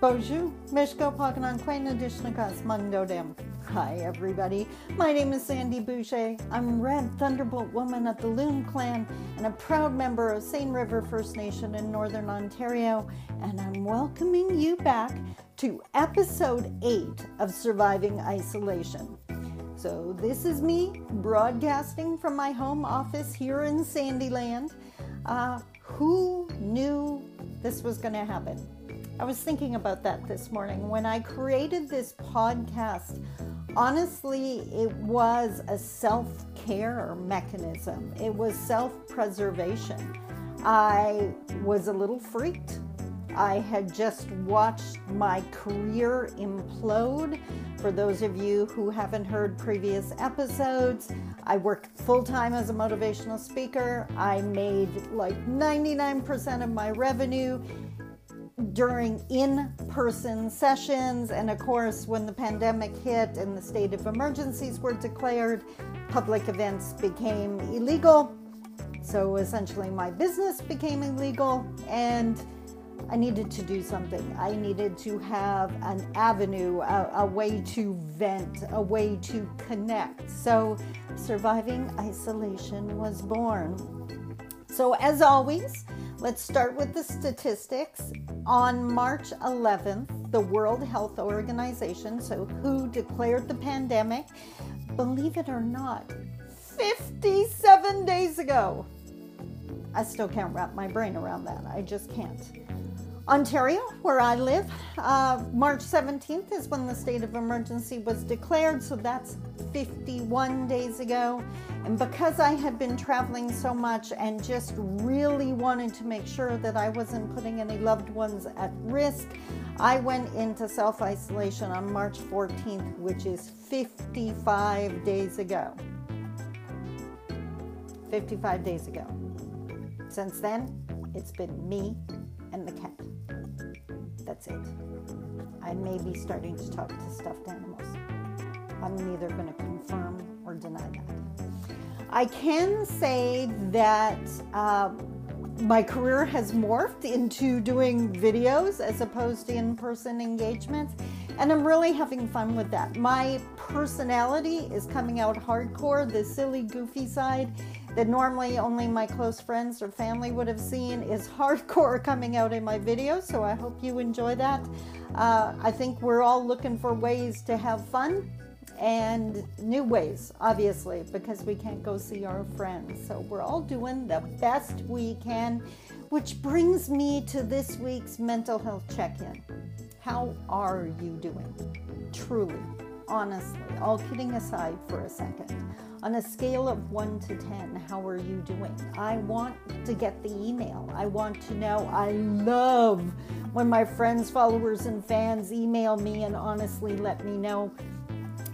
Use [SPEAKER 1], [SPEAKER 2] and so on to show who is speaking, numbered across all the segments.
[SPEAKER 1] Bonjour, Mishko Pakanan Quain Adishnakas Mundo Dem. Hi everybody, my name is Sandi Boucher. I'm Red Thunderbolt Woman of the Loon Clan and a proud member of Seine River First Nation in Northern Ontario, and I'm welcoming you back to episode 8 of Surviving Isolation. So, this is me broadcasting from my home office here in Sandi-land. Uh, who knew this was going to happen? I was thinking about that this morning. When I created this podcast, honestly, it was a self care mechanism, it was self preservation. I was a little freaked. I had just watched my career implode. For those of you who haven't heard previous episodes, I worked full time as a motivational speaker. I made like 99% of my revenue during in person sessions. And of course, when the pandemic hit and the state of emergencies were declared, public events became illegal. So essentially, my business became illegal, and I needed to do something. I needed to have an avenue, a, a way to vent, a way to connect. So, surviving isolation was born. So, as always, let's start with the statistics. On March 11th, the World Health Organization, so WHO declared the pandemic, believe it or not, 57 days ago. I still can't wrap my brain around that. I just can't. Ontario, where I live, uh, March 17th is when the state of emergency was declared, so that's 51 days ago. And because I had been traveling so much and just really wanted to make sure that I wasn't putting any loved ones at risk, I went into self isolation on March 14th, which is 55 days ago. 55 days ago. Since then, it's been me and the cat. That's it. I may be starting to talk to stuffed animals. I'm neither going to confirm or deny that. I can say that uh, my career has morphed into doing videos as opposed to in person engagements, and I'm really having fun with that. My personality is coming out hardcore, the silly, goofy side that normally only my close friends or family would have seen is hardcore coming out in my videos, so I hope you enjoy that. Uh, I think we're all looking for ways to have fun and new ways, obviously, because we can't go see our friends. So we're all doing the best we can, which brings me to this week's mental health check in. How are you doing? Truly, honestly, all kidding aside for a second. On a scale of 1 to 10, how are you doing? I want to get the email. I want to know. I love when my friends, followers, and fans email me and honestly let me know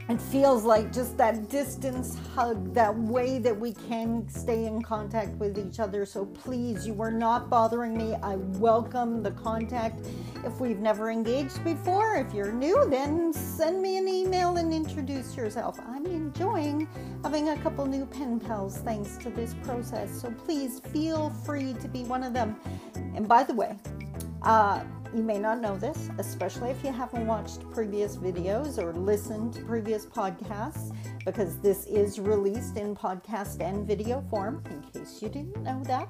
[SPEAKER 1] it feels like just that distance hug, that way that we can stay in contact with each other. So please, you are not bothering me. I welcome the contact. If we've never engaged before, if you're new, then send me an email and introduce yourself. I'm enjoying having a couple new pen pals thanks to this process. So please feel free to be one of them. And by the way, uh, you may not know this, especially if you haven't watched previous videos or listened to previous podcasts, because this is released in podcast and video form, in case you didn't know that.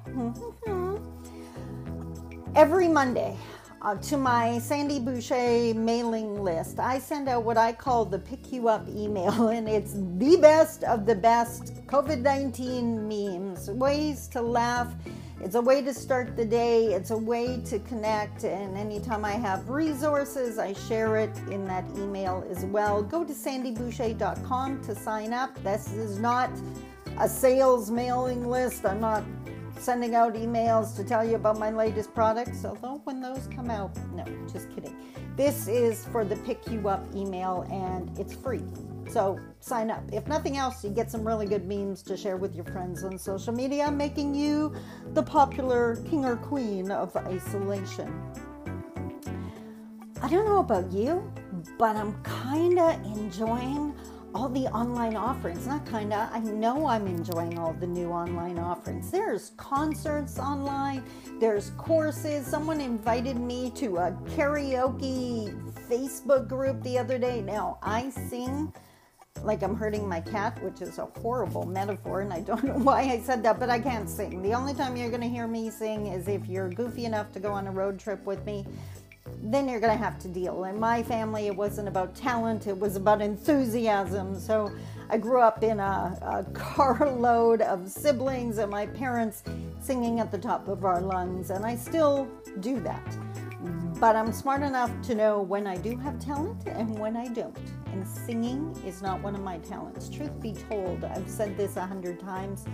[SPEAKER 1] Every Monday, uh, to my Sandi Boucher mailing list, I send out what I call the Pick You Up email, and it's the best of the best COVID 19 memes, ways to laugh it's a way to start the day, it's a way to connect, and anytime I have resources, I share it in that email as well. Go to sandiboucher.com to sign up. This is not a sales mailing list. I'm not sending out emails to tell you about my latest products, although when those come out, no, just kidding. This is for the Pick You Up email, and it's free. So sign up. If nothing else, you get some really good memes to share with your friends on social media, making you the popular king or queen of isolation. I don't know about you, but I'm kind of enjoying all the online offerings. Not kind of, I know I'm enjoying all the new online offerings. There's concerts online, there's courses. Someone invited me to a karaoke Facebook group the other day. Now, I sing like I'm hurting my cat, which is a horrible metaphor, and I don't know why I said that, but I can't sing. The only time you're going to hear me sing is if you're goofy enough to go on a road trip with me. Then you're going to have to deal. In my family, it wasn't about talent, it was about enthusiasm. So I grew up in a, a carload of siblings and my parents singing at the top of our lungs, and I still do that. But I'm smart enough to know when I do have talent and when I don't. And singing is not one of my talents. Truth be told, I've said this a hundred times.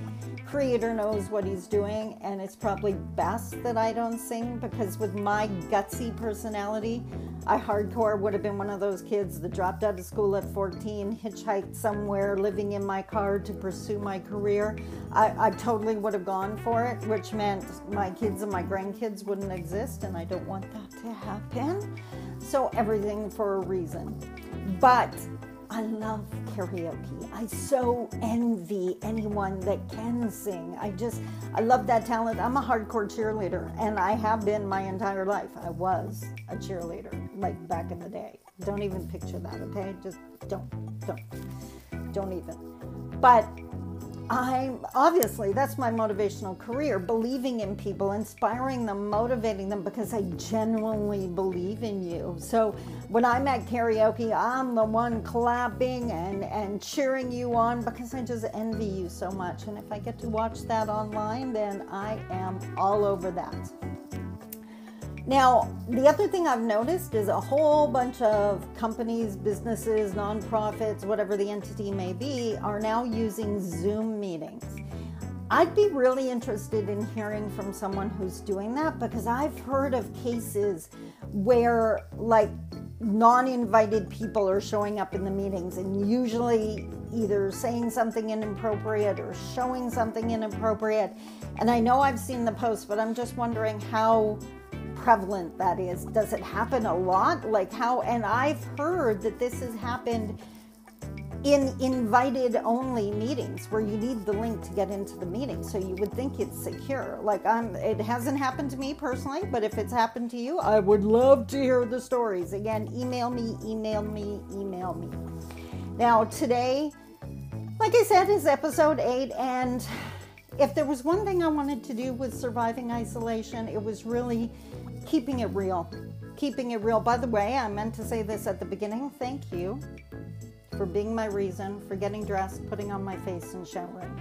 [SPEAKER 1] Creator knows what he's doing, and it's probably best that I don't sing because with my gutsy personality, I hardcore would have been one of those kids that dropped out of school at 14, hitchhiked somewhere, living in my car to pursue my career. I, I totally would have gone for it, which meant my kids and my grandkids wouldn't exist, and I don't want that to happen. So, everything for a reason. But I love karaoke. I so envy anyone that can sing. I just, I love that talent. I'm a hardcore cheerleader, and I have been my entire life. I was a cheerleader, like back in the day. Don't even picture that, okay? Just don't, don't, don't even. But I'm obviously that's my motivational career, believing in people, inspiring them, motivating them because I genuinely believe in you. So when I'm at karaoke, I'm the one clapping and, and cheering you on because I just envy you so much. And if I get to watch that online, then I am all over that. Now, the other thing I've noticed is a whole bunch of companies, businesses, nonprofits, whatever the entity may be, are now using Zoom meetings. I'd be really interested in hearing from someone who's doing that because I've heard of cases where, like, non invited people are showing up in the meetings and usually either saying something inappropriate or showing something inappropriate. And I know I've seen the post, but I'm just wondering how prevalent that is. Does it happen a lot? Like how, and I've heard that this has happened in invited only meetings where you need the link to get into the meeting so you would think it's secure like i'm it hasn't happened to me personally but if it's happened to you i would love to hear the stories again email me email me email me now today like i said is episode 8 and if there was one thing i wanted to do with surviving isolation it was really keeping it real. Keeping it real. By the way, I meant to say this at the beginning. Thank you for being my reason for getting dressed, putting on my face, and showering.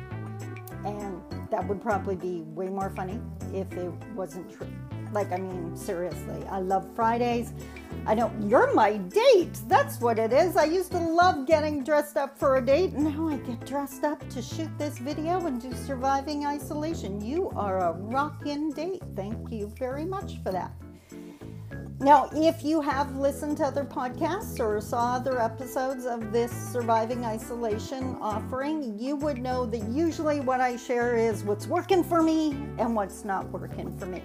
[SPEAKER 1] And that would probably be way more funny if it wasn't true. Like, I mean, seriously, I love Fridays. I know you're my date. That's what it is. I used to love getting dressed up for a date. Now I get dressed up to shoot this video and do surviving isolation. You are a rockin' date. Thank you very much for that. Now, if you have listened to other podcasts or saw other episodes of this surviving isolation offering, you would know that usually what I share is what's working for me and what's not working for me.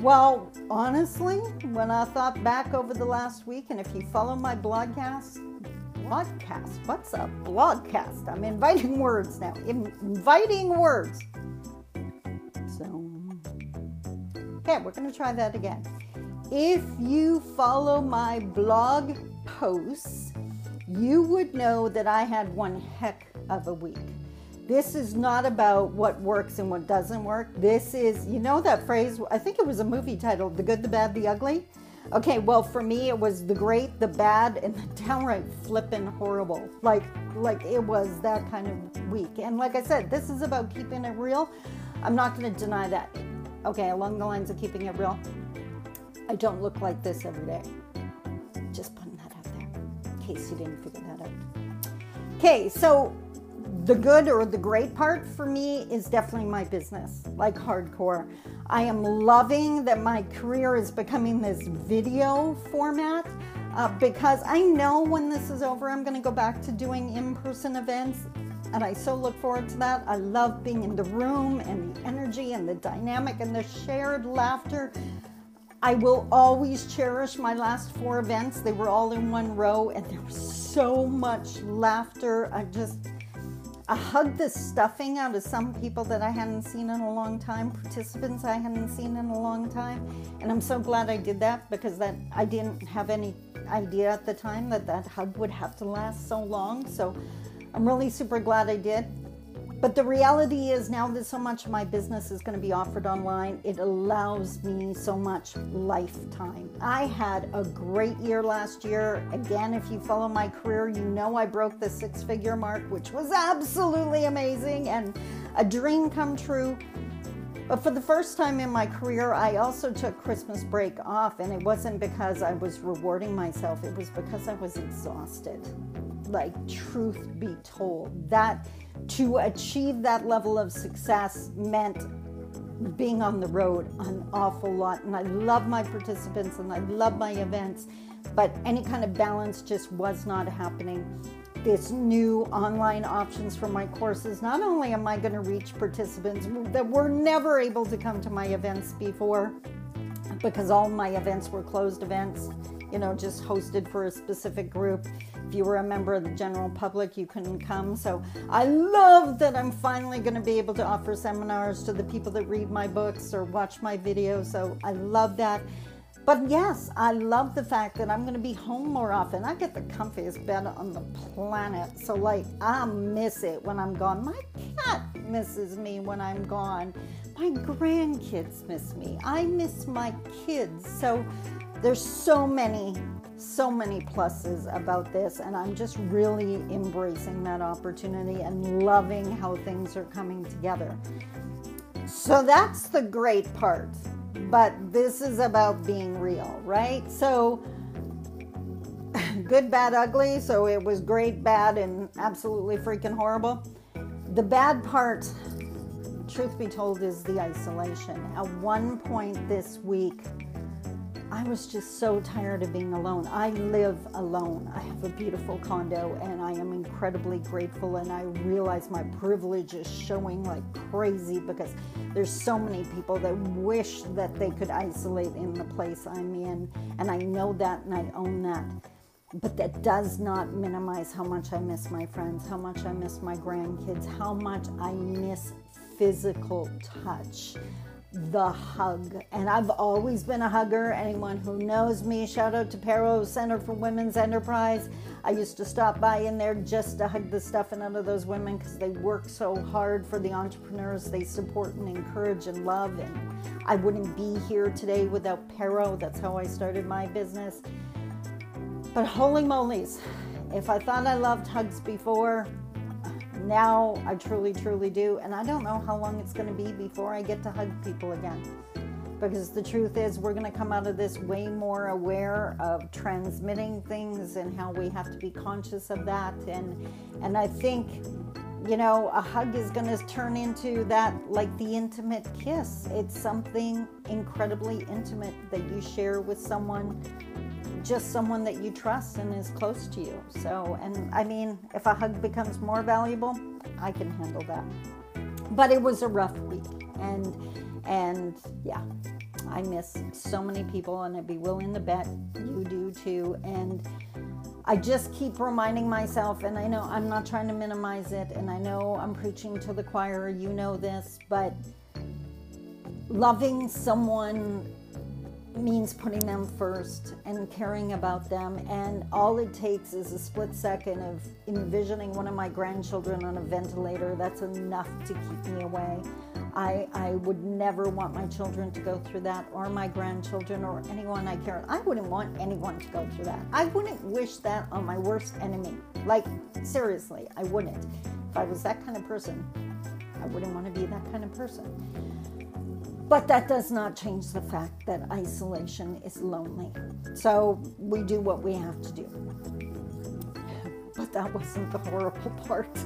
[SPEAKER 1] Well, honestly, when I thought back over the last week, and if you follow my blogcast, blogcast, what's a blogcast? I'm inviting words now, inviting words. So, okay, we're going to try that again. If you follow my blog posts, you would know that I had one heck of a week. This is not about what works and what doesn't work. This is, you know, that phrase, I think it was a movie titled The Good, the Bad, the Ugly. Okay, well, for me, it was the great, the bad, and the downright flippin' horrible. Like, like it was that kind of week. And like I said, this is about keeping it real. I'm not going to deny that. Okay, along the lines of keeping it real, I don't look like this every day. Just putting that out there in case you didn't figure that out. Okay, so the good or the great part for me is definitely my business, like hardcore. I am loving that my career is becoming this video format uh, because I know when this is over, I'm going to go back to doing in person events. And I so look forward to that. I love being in the room and the energy and the dynamic and the shared laughter. I will always cherish my last four events. They were all in one row, and there was so much laughter. I just, I hugged the stuffing out of some people that I hadn't seen in a long time, participants I hadn't seen in a long time, and I'm so glad I did that because that I didn't have any idea at the time that that hug would have to last so long. So I'm really super glad I did. But the reality is now that so much of my business is going to be offered online, it allows me so much lifetime. I had a great year last year. Again, if you follow my career, you know I broke the six figure mark, which was absolutely amazing and a dream come true. But for the first time in my career, I also took Christmas break off, and it wasn't because I was rewarding myself, it was because I was exhausted. Like, truth be told, that to achieve that level of success meant being on the road an awful lot. And I love my participants and I love my events, but any kind of balance just was not happening. This new online options for my courses, not only am I going to reach participants that were never able to come to my events before because all my events were closed events, you know, just hosted for a specific group if you were a member of the general public, you couldn't come. So I love that I'm finally going to be able to offer seminars to the people that read my books or watch my videos. So I love that. But yes, I love the fact that I'm going to be home more often. I get the comfiest bed on the planet. So, like, I miss it when I'm gone. My cat misses me when I'm gone. My grandkids miss me. I miss my kids. So, there's so many so many pluses about this, and I'm just really embracing that opportunity and loving how things are coming together. So that's the great part, but this is about being real, right? So, good, bad, ugly. So it was great, bad, and absolutely freaking horrible. The bad part, truth be told, is the isolation. At one point this week, I was just so tired of being alone. I live alone. I have a beautiful condo and I am incredibly grateful and I realize my privilege is showing like crazy because there's so many people that wish that they could isolate in the place I'm in and I know that and I own that. But that does not minimize how much I miss my friends, how much I miss my grandkids, how much I miss physical touch the hug. And I've always been a hugger. Anyone who knows me, shout out to PARO Center for Women's Enterprise. I used to stop by in there just to hug the stuffing out of those women because they work so hard for the entrepreneurs they support and encourage and love. And I wouldn't be here today without PARO. That's how I started my business. But holy molies, if I thought I loved hugs before, now I truly, truly do. And I don't know how long it's going to be before I get to hug people again. Because the truth is, we're going to come out of this way more aware of transmitting things and how we have to be conscious of that. And, and I think, you know, a hug is going to turn into that like the intimate kiss. It's something incredibly intimate that you share with someone just someone that you trust and is close to you. So, and I mean, if a hug becomes more valuable, I can handle that. But it was a rough week, and and yeah, I miss so many people, and I'd be willing to bet you do too. And I just keep reminding myself, and I know I'm not trying to minimize it, and I know I'm preaching to the choir, you know this, but loving someone means putting them first and caring about them. And all it takes is a split second of envisioning one of my grandchildren on a ventilator. That's enough to keep me away. I, I would never want my children to go through that, or my grandchildren, or anyone I care. I wouldn't want anyone to go through that. I wouldn't wish that on my worst enemy. Like, seriously, I wouldn't. If I was that kind of person, I wouldn't want to be that kind of person. But that does not change the fact that isolation is lonely. So we do what we have to do. But that wasn't the horrible part.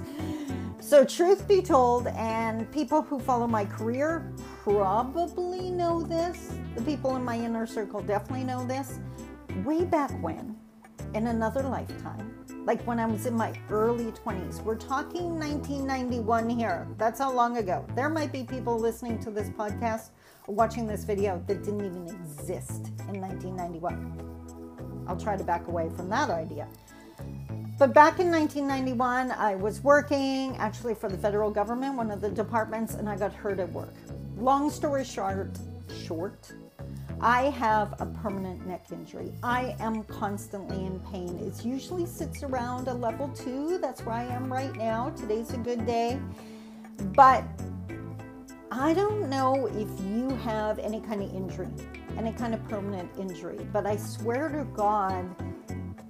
[SPEAKER 1] So, truth be told, and people who follow my career probably know this, the people in my inner circle definitely know this. Way back when, in another lifetime, like when I was in my early 20s. We're talking 1991 here. That's how long ago. There might be people listening to this podcast or watching this video that didn't even exist in 1991. I'll try to back away from that idea. But back in 1991, I was working actually for the federal government, one of the departments, and I got hurt at work. Long story short, short, I have a permanent neck injury. I am constantly in pain. It usually sits around a level two. That's where I am right now. Today's a good day. But I don't know if you have any kind of injury, any kind of permanent injury, but I swear to God,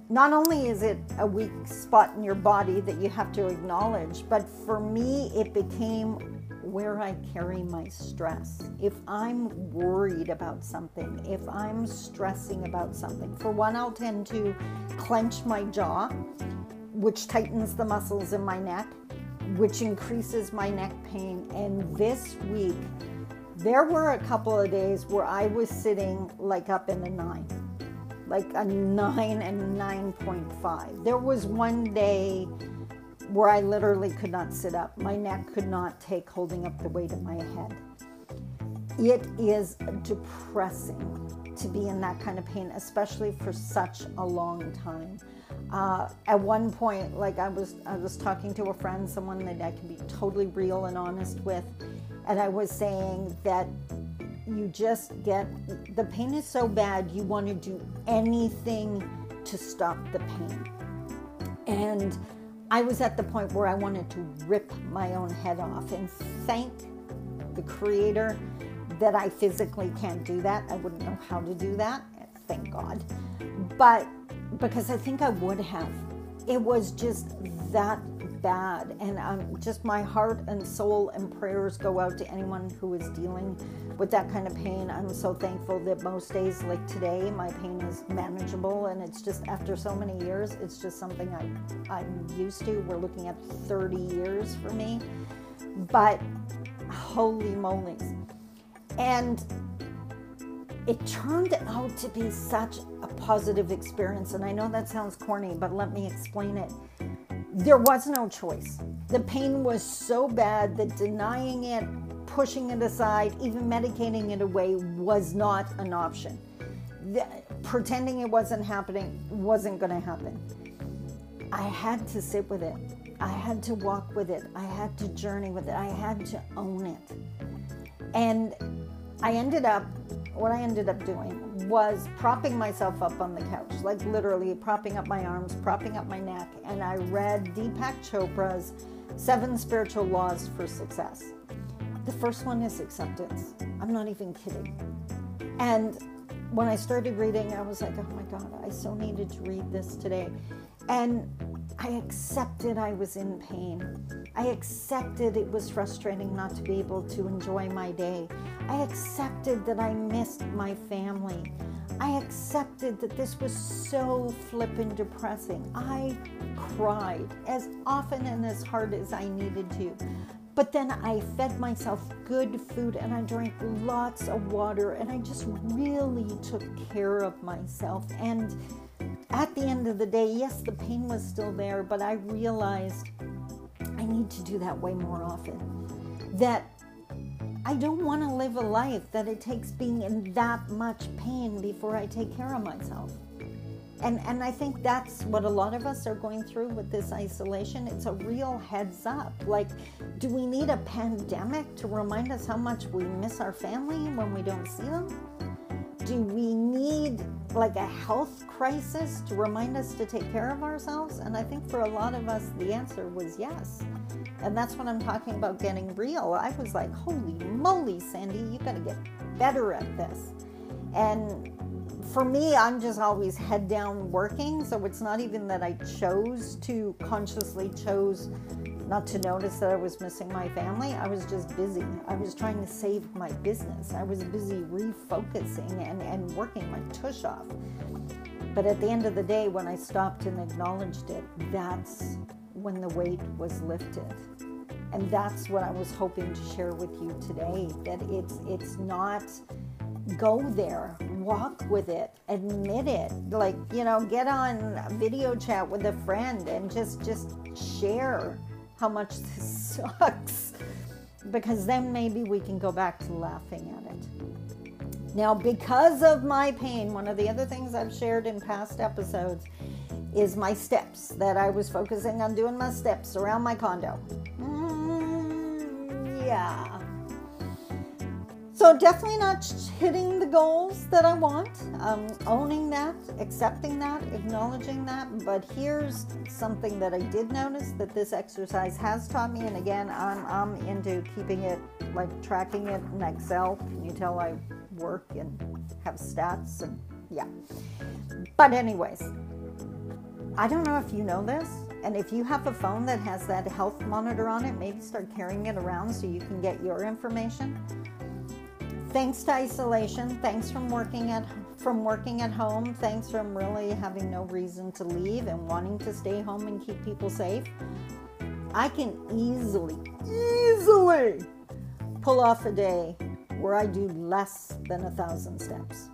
[SPEAKER 1] not only is it a weak spot in your body that you have to acknowledge, but for me, it became where I carry my stress. If I'm worried about something, if I'm stressing about something, for one, I'll tend to clench my jaw, which tightens the muscles in my neck, which increases my neck pain. And this week, there were a couple of days where I was sitting like up in a nine, like a nine and 9.5. There was one day where I literally could not sit up. My neck could not take holding up the weight of my head. It is depressing to be in that kind of pain, especially for such a long time. Uh, at one point, like I was, I was talking to a friend, someone that I can be totally real and honest with, and I was saying that you just get the pain is so bad you want to do anything to stop the pain, and I was at the point where I wanted to rip my own head off and thank the Creator that I physically can't do that. I wouldn't know how to do that. Thank God. But because I think I would have. It was just that bad. And um, just my heart and soul and prayers go out to anyone who is dealing with that kind of pain. I'm so thankful that most days, like today, my pain is manageable. And it's just after so many years, it's just something I, I'm used to. We're looking at 30 years for me. But holy moly. And it turned out to be such a positive experience. And I know that sounds corny, but let me explain it there was no choice. The pain was so bad that denying it, pushing it aside, even medicating it away was not an option. The, pretending it wasn't happening wasn't going to happen. I had to sit with it. I had to walk with it. I had to journey with it. I had to own it. And I ended up, what I ended up doing was propping myself up on the couch, like literally propping up my arms, propping up my neck, and I read Deepak Chopra's Seven Spiritual Laws for Success. The first one is acceptance. I'm not even kidding. And when I started reading, I was like, oh my God, I so needed to read this today. And I accepted I was in pain. I accepted it was frustrating not to be able to enjoy my day. I accepted that I missed my family. I accepted that this was so flippin' depressing. I cried as often and as hard as I needed to. But then I fed myself good food and I drank lots of water and I just really took care of myself. And at the end of the day, yes, the pain was still there, but I realized I need to do that way more often. That I don't want to live a life that it takes being in that much pain before I take care of myself. And, and I think that's what a lot of us are going through with this isolation. It's a real heads up. Like, do we need a pandemic to remind us how much we miss our family when we don't see them? Do we need like a health crisis to remind us to take care of ourselves? And I think for a lot of us, the answer was yes. And that's what I'm talking about getting real. I was like, holy moly, Sandi, you got to get better at this. And for me, I'm just always head down working. So it's not even that I chose to consciously chose not to notice that I was missing my family. I was just busy. I was trying to save my business. I was busy refocusing and, and working my tush off. But at the end of the day, when I stopped and acknowledged it, that's when the weight was lifted. And that's what I was hoping to share with you today that it's it's not go there, walk with it, admit it. Like, you know, get on a video chat with a friend and just just share how much this sucks. Because then maybe we can go back to laughing at it. Now, because of my pain, one of the other things I've shared in past episodes is my steps that I was focusing on doing my steps around my condo. Mm, yeah. So, definitely not hitting the goals that I want, um, owning that, accepting that, acknowledging that. But here's something that I did notice that this exercise has taught me. And again, I'm, I'm into keeping it, like tracking it in Excel. Can you tell I work and have stats? And yeah. But, anyways, I don't know if you know this, and if you have a phone that has that health monitor on it, maybe start carrying it around so you can get your information thanks to isolation, thanks from working at from working at home, thanks from really having no reason to leave and wanting to stay home and keep people safe, I can easily, easily pull off a day where I do less than a thousand steps.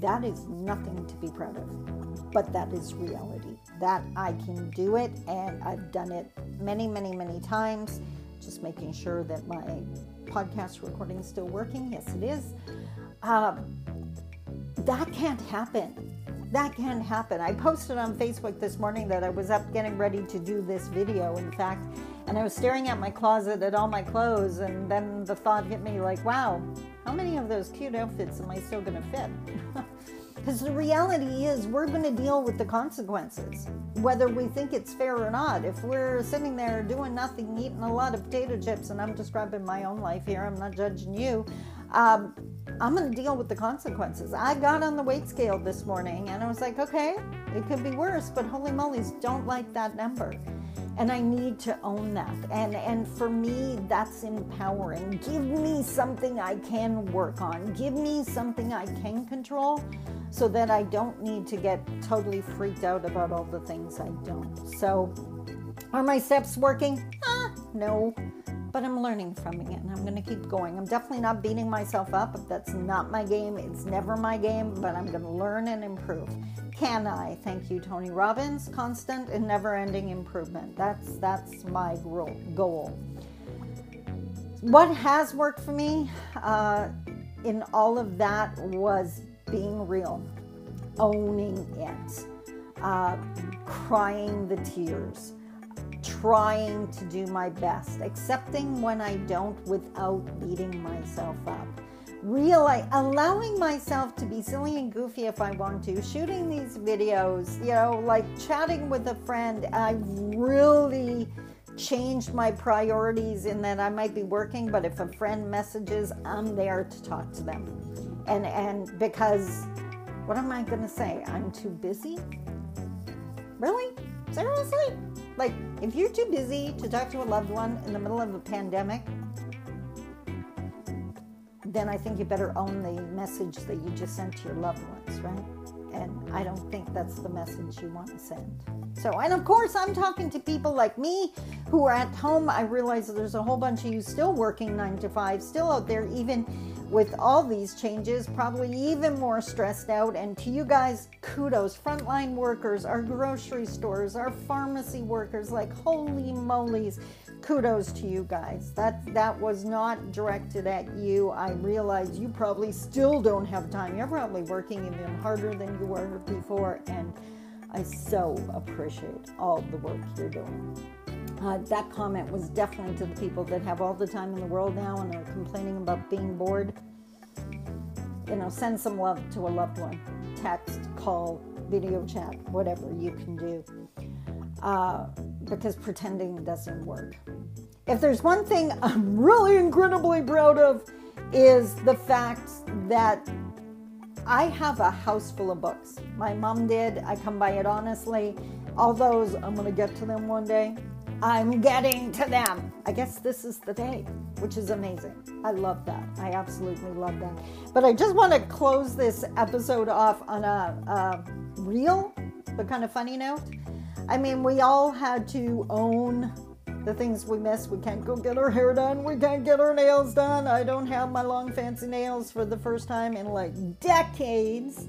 [SPEAKER 1] That is nothing to be proud of, but that is reality. That I can do it, and I've done it many, many, many times. Just making sure that my podcast recording is still working. Yes, it is. Um, that can't happen. That can't happen. I posted on Facebook this morning that I was up getting ready to do this video, in fact, and I was staring at my closet at all my clothes, and then the thought hit me like, wow, how many of those cute outfits am I still going to fit? Because the reality is, we're going to deal with the consequences, whether we think it's fair or not. If we're sitting there doing nothing, eating a lot of potato chips, and I'm describing my own life here, I'm not judging you, um, I'm going to deal with the consequences. I got on the weight scale this morning and I was like, okay, it could be worse, but holy mollies, don't like that number and I need to own that. And and for me, that's empowering. Give me something I can work on. Give me something I can control, so that I don't need to get totally freaked out about all the things I don't. So, are my steps working? Ah, no. But I'm learning from it and I'm going to keep going. I'm definitely not beating myself up. That's not my game. It's never my game, but I'm going to learn and improve can I? Thank you, Tony Robbins. Constant and never-ending improvement. That's that's my goal. What has worked for me uh, in all of that was being real, owning it, uh, crying the tears, trying to do my best, accepting when I don't without beating myself up realize allowing myself to be silly and goofy if I want to, shooting these videos, you know, like chatting with a friend. I've really changed my priorities in that I might be working, but if a friend messages, I'm there to talk to them. And and because what am I to say? I'm too busy? Really? Seriously? Like if you're too busy to talk to a loved one in the middle of a pandemic, then I think you better own the message that you just sent to your loved ones, right? And I don't think that's the message you want to send. So, and of course, I'm talking to people like me who are at home. I realize that there's a whole bunch of you still working nine to five, still out there, even with all these changes, probably even more stressed out. And to you guys, kudos. Frontline workers, our grocery stores, our pharmacy workers, like holy molies kudos to you guys. That that was not directed at you. I realize you probably still don't have time. You're probably working even harder than you were before, and I so appreciate all the work you're doing. Uh, that comment was definitely to the people that have all the time in the world now and are complaining about being bored. You know, send some love to a loved one. Text, call, video chat, whatever you can do uh, because pretending doesn't work. If there's one thing I'm really incredibly proud of, is the fact that I have a house full of books. My mom did. I come by it honestly. All those, I'm going to get to them one day. I'm getting to them. I guess this is the day, which is amazing. I love that. I absolutely love that. But I just want to close this episode off on a, a real but kind of funny note. I mean, we all had to own the things we miss. We can't go get our hair done. We can't get our nails done. I don't have my long fancy nails for the first time in like decades.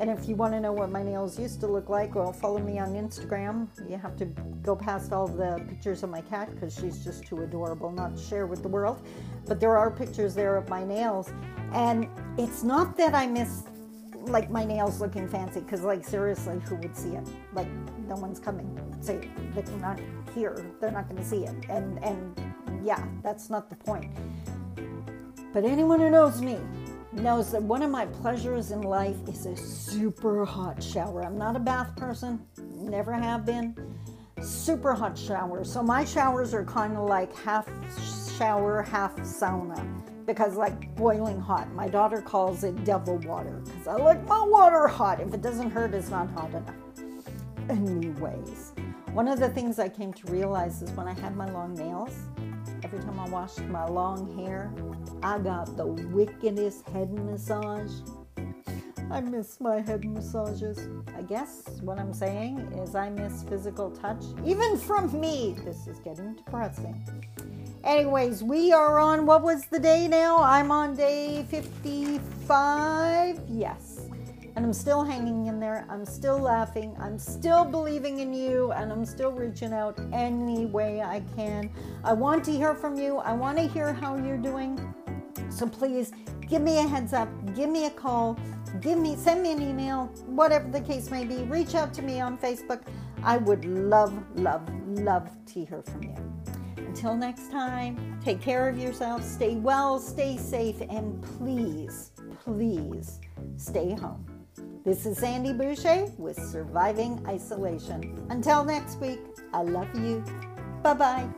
[SPEAKER 1] And if you want to know what my nails used to look like, well, follow me on Instagram. You have to go past all the pictures of my cat because she's just too adorable not to share with the world. But there are pictures there of my nails. And it's not that I miss like my nails looking fancy because like seriously who would see it? Like no one's coming. Say they're not here. They're not going to see it. And and yeah that's not the point. But anyone who knows me knows that one of my pleasures in life is a super hot shower. I'm not a bath person. Never have been. Super hot shower. So my showers are kind of like half shower half sauna because like boiling hot. My daughter calls it devil water because I like my water hot. If it doesn't hurt, it's not hot enough. Anyways, one of the things I came to realize is when I had my long nails, every time I washed my long hair, I got the wickedest head massage. I miss my head massages. I guess what I'm saying is I miss physical touch, even from me. This is getting depressing. Anyways, we are on what was the day now? I'm on day 55. Yes. And I'm still hanging in there. I'm still laughing. I'm still believing in you. And I'm still reaching out any way I can. I want to hear from you. I want to hear how you're doing. So please give me a heads up. Give me a call. Give me, send me an email, whatever the case may be. Reach out to me on Facebook. I would love, love, love to hear from you. Until next time, take care of yourself, stay well, stay safe, and please, please stay home. This is Sandi Boucher with Surviving Isolation. Until next week, I love you. Bye bye.